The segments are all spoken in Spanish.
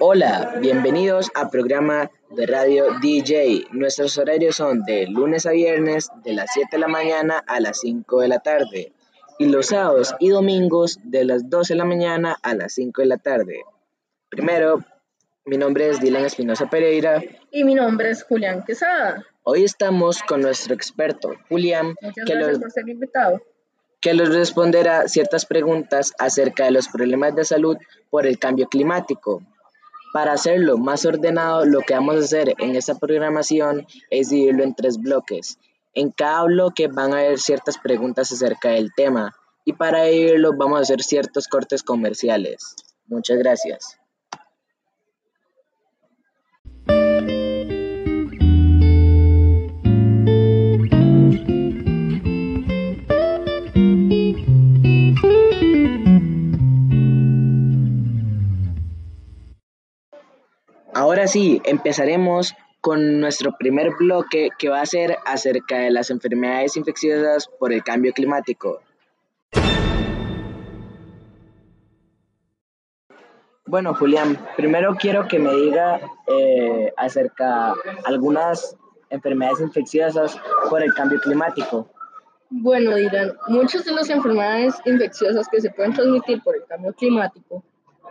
Hola, bienvenidos al programa de radio DJ. Nuestros horarios son de lunes a viernes de las 7 de la mañana a las 5 de la tarde y los sábados y domingos de las 12 de la mañana a las 5 de la tarde. Primero, mi nombre es Dylan Espinosa Pereira. Y mi nombre es Julián Quesada. Hoy estamos con nuestro experto, Julián, que, los, por ser invitado. que nos responderá ciertas preguntas acerca de los problemas de salud por el cambio climático. Para hacerlo más ordenado, lo que vamos a hacer en esta programación es dividirlo en tres bloques. En cada bloque van a haber ciertas preguntas acerca del tema y para ello vamos a hacer ciertos cortes comerciales. Muchas gracias. Ahora sí, empezaremos con nuestro primer bloque que va a ser acerca de las enfermedades infecciosas por el cambio climático. Bueno, Julián, primero quiero que me diga eh, acerca algunas enfermedades infecciosas por el cambio climático. Bueno, dirán, muchas de las enfermedades infecciosas que se pueden transmitir por el cambio climático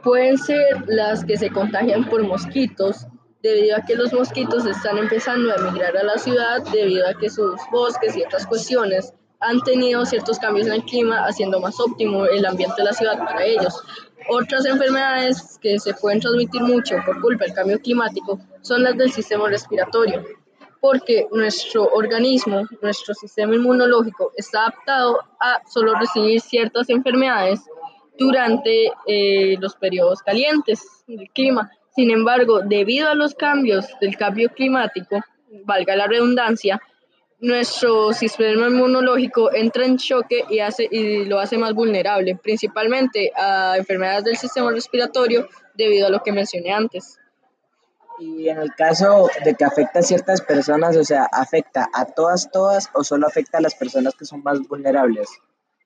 pueden ser las que se contagian por mosquitos, debido a que los mosquitos están empezando a emigrar a la ciudad, debido a que sus bosques y otras cuestiones han tenido ciertos cambios en el clima, haciendo más óptimo el ambiente de la ciudad para ellos. Otras enfermedades que se pueden transmitir mucho por culpa del cambio climático son las del sistema respiratorio, porque nuestro organismo, nuestro sistema inmunológico está adaptado a solo recibir ciertas enfermedades durante eh, los periodos calientes del clima. Sin embargo, debido a los cambios del cambio climático, valga la redundancia, nuestro sistema inmunológico entra en choque y, hace, y lo hace más vulnerable, principalmente a enfermedades del sistema respiratorio debido a lo que mencioné antes. Y en el caso de que afecta a ciertas personas, o sea, ¿afecta a todas, todas o solo afecta a las personas que son más vulnerables?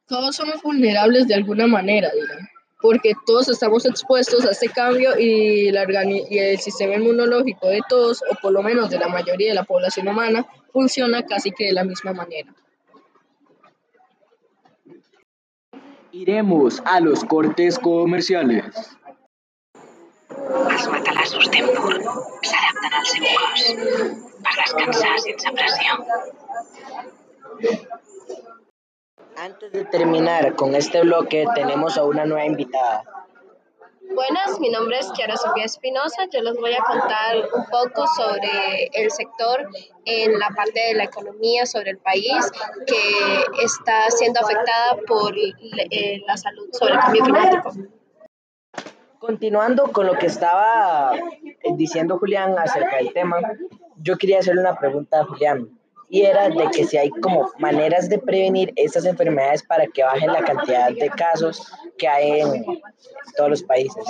Todos somos vulnerables de alguna manera, porque todos estamos expuestos a este cambio y, y el sistema inmunológico de todos, o por lo menos de la mayoría de la población humana, funciona casi que de la misma manera. Iremos a los cortes comerciales. Els matalassos Tempur s'adapten al seu cos per descansar sense pressió. Antes de terminar con este bloque, tenemos a una nueva invitada. Buenas, mi nombre es Chiara Sofía Espinosa. Yo les voy a contar un poco sobre el sector en la parte de la economía, sobre el país que está siendo afectada por eh, la salud, sobre el cambio climático. Continuando con lo que estaba diciendo Julián acerca del tema, yo quería hacerle una pregunta a Julián y era de que si hay como maneras de prevenir estas enfermedades para que bajen la cantidad de casos que hay en todos los países.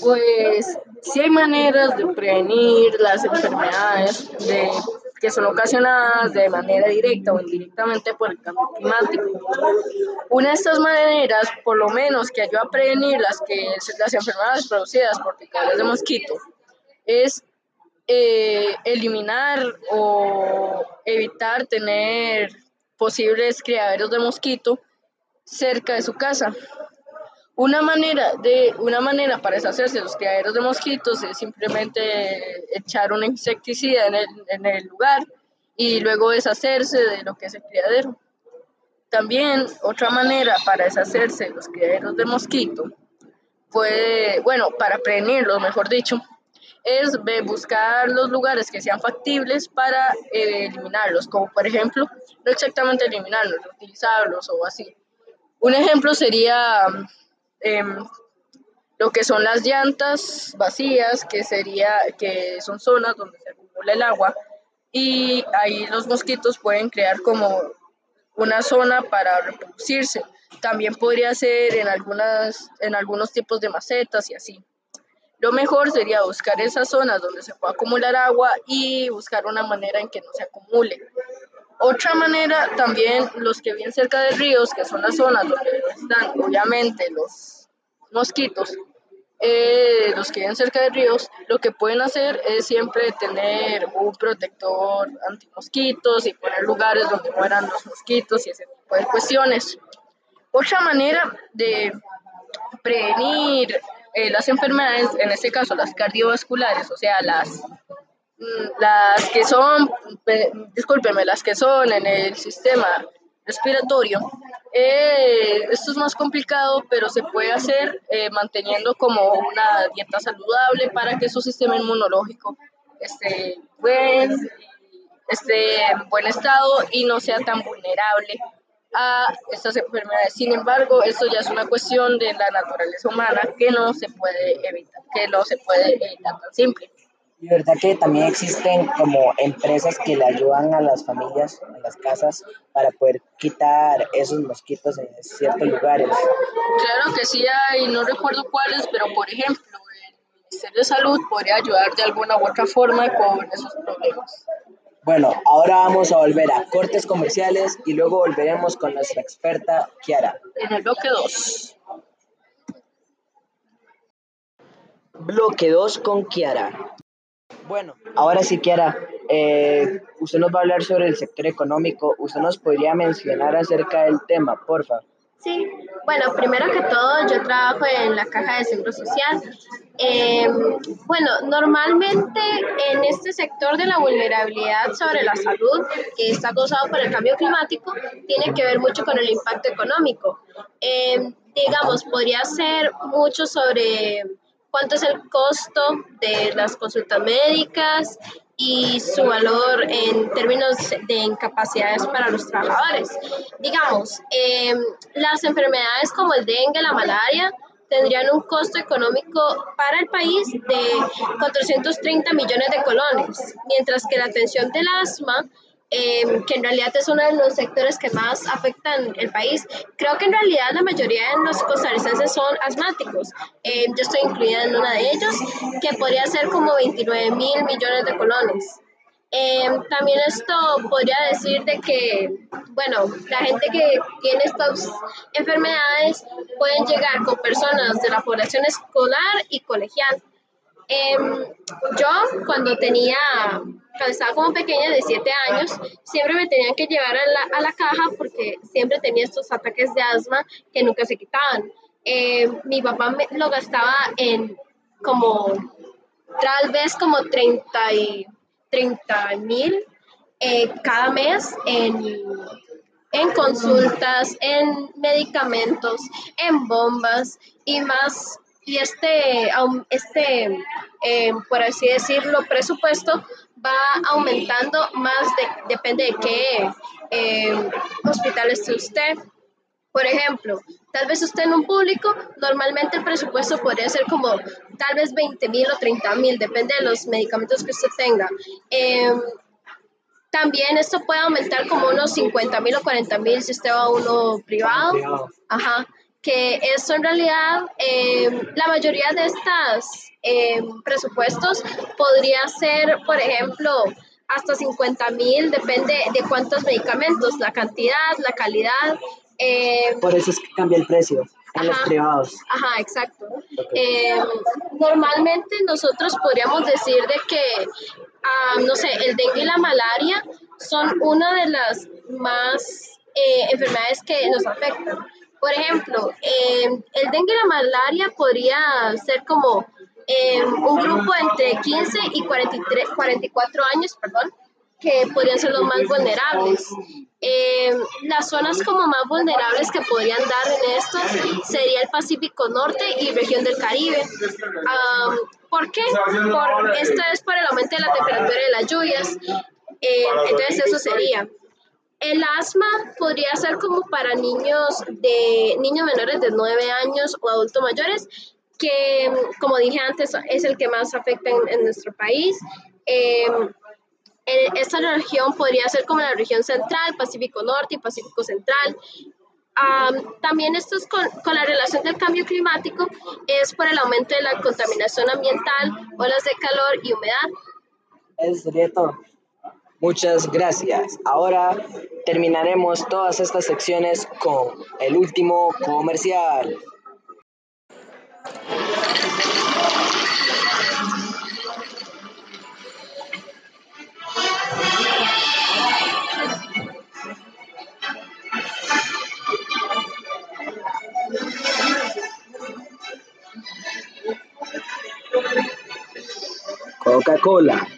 Pues sí hay maneras de prevenir las enfermedades de, que son ocasionadas de manera directa o indirectamente por el cambio climático. Una de estas maneras, por lo menos que ayuda a prevenir las, que, las enfermedades producidas por picadores de mosquito, es eh, eliminar o evitar tener posibles criaderos de mosquito cerca de su casa. Una manera, de, una manera para deshacerse de los criaderos de mosquitos es simplemente echar un insecticida en el, en el lugar y luego deshacerse de lo que es el criadero. También otra manera para deshacerse de los criaderos de mosquito puede, bueno, para prevenirlos, mejor dicho, es buscar los lugares que sean factibles para eh, eliminarlos, como por ejemplo, no exactamente eliminarlos, utilizarlos o así. Un ejemplo sería em, lo que son las llantas vacías, que, sería, que son zonas donde se acumula el agua y ahí los mosquitos pueden crear como una zona para reproducirse. También podría ser en, algunas, en algunos tipos de macetas y así. Lo mejor sería buscar esas zonas donde se pueda acumular agua y buscar una manera en que no se acumule. Otra manera también los que viven cerca de ríos, que son las zonas donde están obviamente los mosquitos, eh, los que viven cerca de ríos, lo que pueden hacer es siempre tener un protector antimosquitos y poner lugares donde mueran los mosquitos y ese tipo de cuestiones. Otra manera de prevenir eh, las enfermedades, en este caso las cardiovasculares, o sea, las, mm, las que son, discúlpenme, las que son en el sistema respiratorio, eh, esto es más complicado, pero se puede hacer eh, manteniendo como una dieta saludable para que su sistema inmunológico esté, buen, esté en buen estado y no sea tan vulnerable a estas enfermedades. Sin embargo, esto ya es una cuestión de la naturaleza humana que no se puede evitar, que no se puede evitar tan simple. Y verdad que también existen como empresas que le ayudan a las familias, a las casas, para poder quitar esos mosquitos en ciertos lugares. Claro que sí hay, no recuerdo cuáles, pero por ejemplo, el Ministerio de Salud podría ayudar de alguna u otra forma con esos problemas. Bueno, ahora vamos a volver a cortes comerciales y luego volveremos con nuestra experta Kiara. En el bloque 2. Bloque 2 con Kiara. Bueno, ahora sí, Kiara, eh, usted nos va a hablar sobre el sector económico. ¿Usted nos podría mencionar acerca del tema, porfa? Sí, bueno, primero que todo, yo trabajo en la caja de seguro social. Eh, bueno, normalmente en este sector de la vulnerabilidad sobre la salud, que está causado por el cambio climático, tiene que ver mucho con el impacto económico. Eh, digamos, podría ser mucho sobre cuánto es el costo de las consultas médicas y su valor en términos de incapacidades para los trabajadores. Digamos, em, las enfermedades como el dengue, la malaria, tendrían un costo económico para el país de 430 millones de colones, mientras que la atención del asma Em, que en realidad es uno de los sectores que más afectan el país. Creo que en realidad la mayoría de los costarricenses son asmáticos. Em, yo estoy incluida en una de ellos, que podría ser como 29 mil millones de colones. Em, también esto podría decir de que, bueno, la gente que tiene estas enfermedades pueden llegar con personas de la población escolar y colegial. Yo cuando tenía cuando estaba como pequeña, de 7 años, siempre me tenían que llevar a la, a la, caja porque siempre tenía estos ataques de asma que nunca se quitaban. Eh, mi papá me, lo gastaba en como, tal vez como 30 mil eh, cada mes en, en consultas, en medicamentos, en bombas y más y este, este eh, por así decirlo, presupuesto va aumentando más, de, depende de qué eh, hospital esté usted. Por ejemplo, tal vez usted en un público, normalmente el presupuesto podría ser como tal vez 20 mil o 30 mil, depende de los medicamentos que usted tenga. Em, también esto puede aumentar como unos 50 mil o 40 mil si usted va a uno privado. Ajá que eso en realidad eh, la mayoría de estos eh, presupuestos podría ser, por ejemplo, hasta 50 mil, depende de cuántos medicamentos, la cantidad, la calidad. Eh, por eso es que cambia el precio en los privados. Ajá, exacto. normalmente nosotros podríamos decir de que, ah, no sé, el dengue y la malaria son una de las más enfermedades que nos afectan por ejemplo, eh, el dengue y la malaria podría ser como eh, un grupo entre 15 y 43, 44 años, perdón, que podrían ser los más vulnerables. Eh, las zonas como más vulnerables que podrían dar en esto sería el Pacífico Norte y región del Caribe. ¿Por qué? Por, esto es por el aumento de la temperatura de las lluvias. entonces eso sería. El asma podría ser como para niños de niños menores de 9 años o adultos mayores, que como dije antes es el que más afecta en, nuestro país. Em, esta región podría ser como la región central, Pacífico Norte y Pacífico Central. también esto es con, con, la relación del cambio climático, es por el aumento de la contaminación ambiental, olas de calor y humedad. Eso sería todo. Muchas gracias. Ahora terminaremos todas estas secciones con el último comercial. Coca-Cola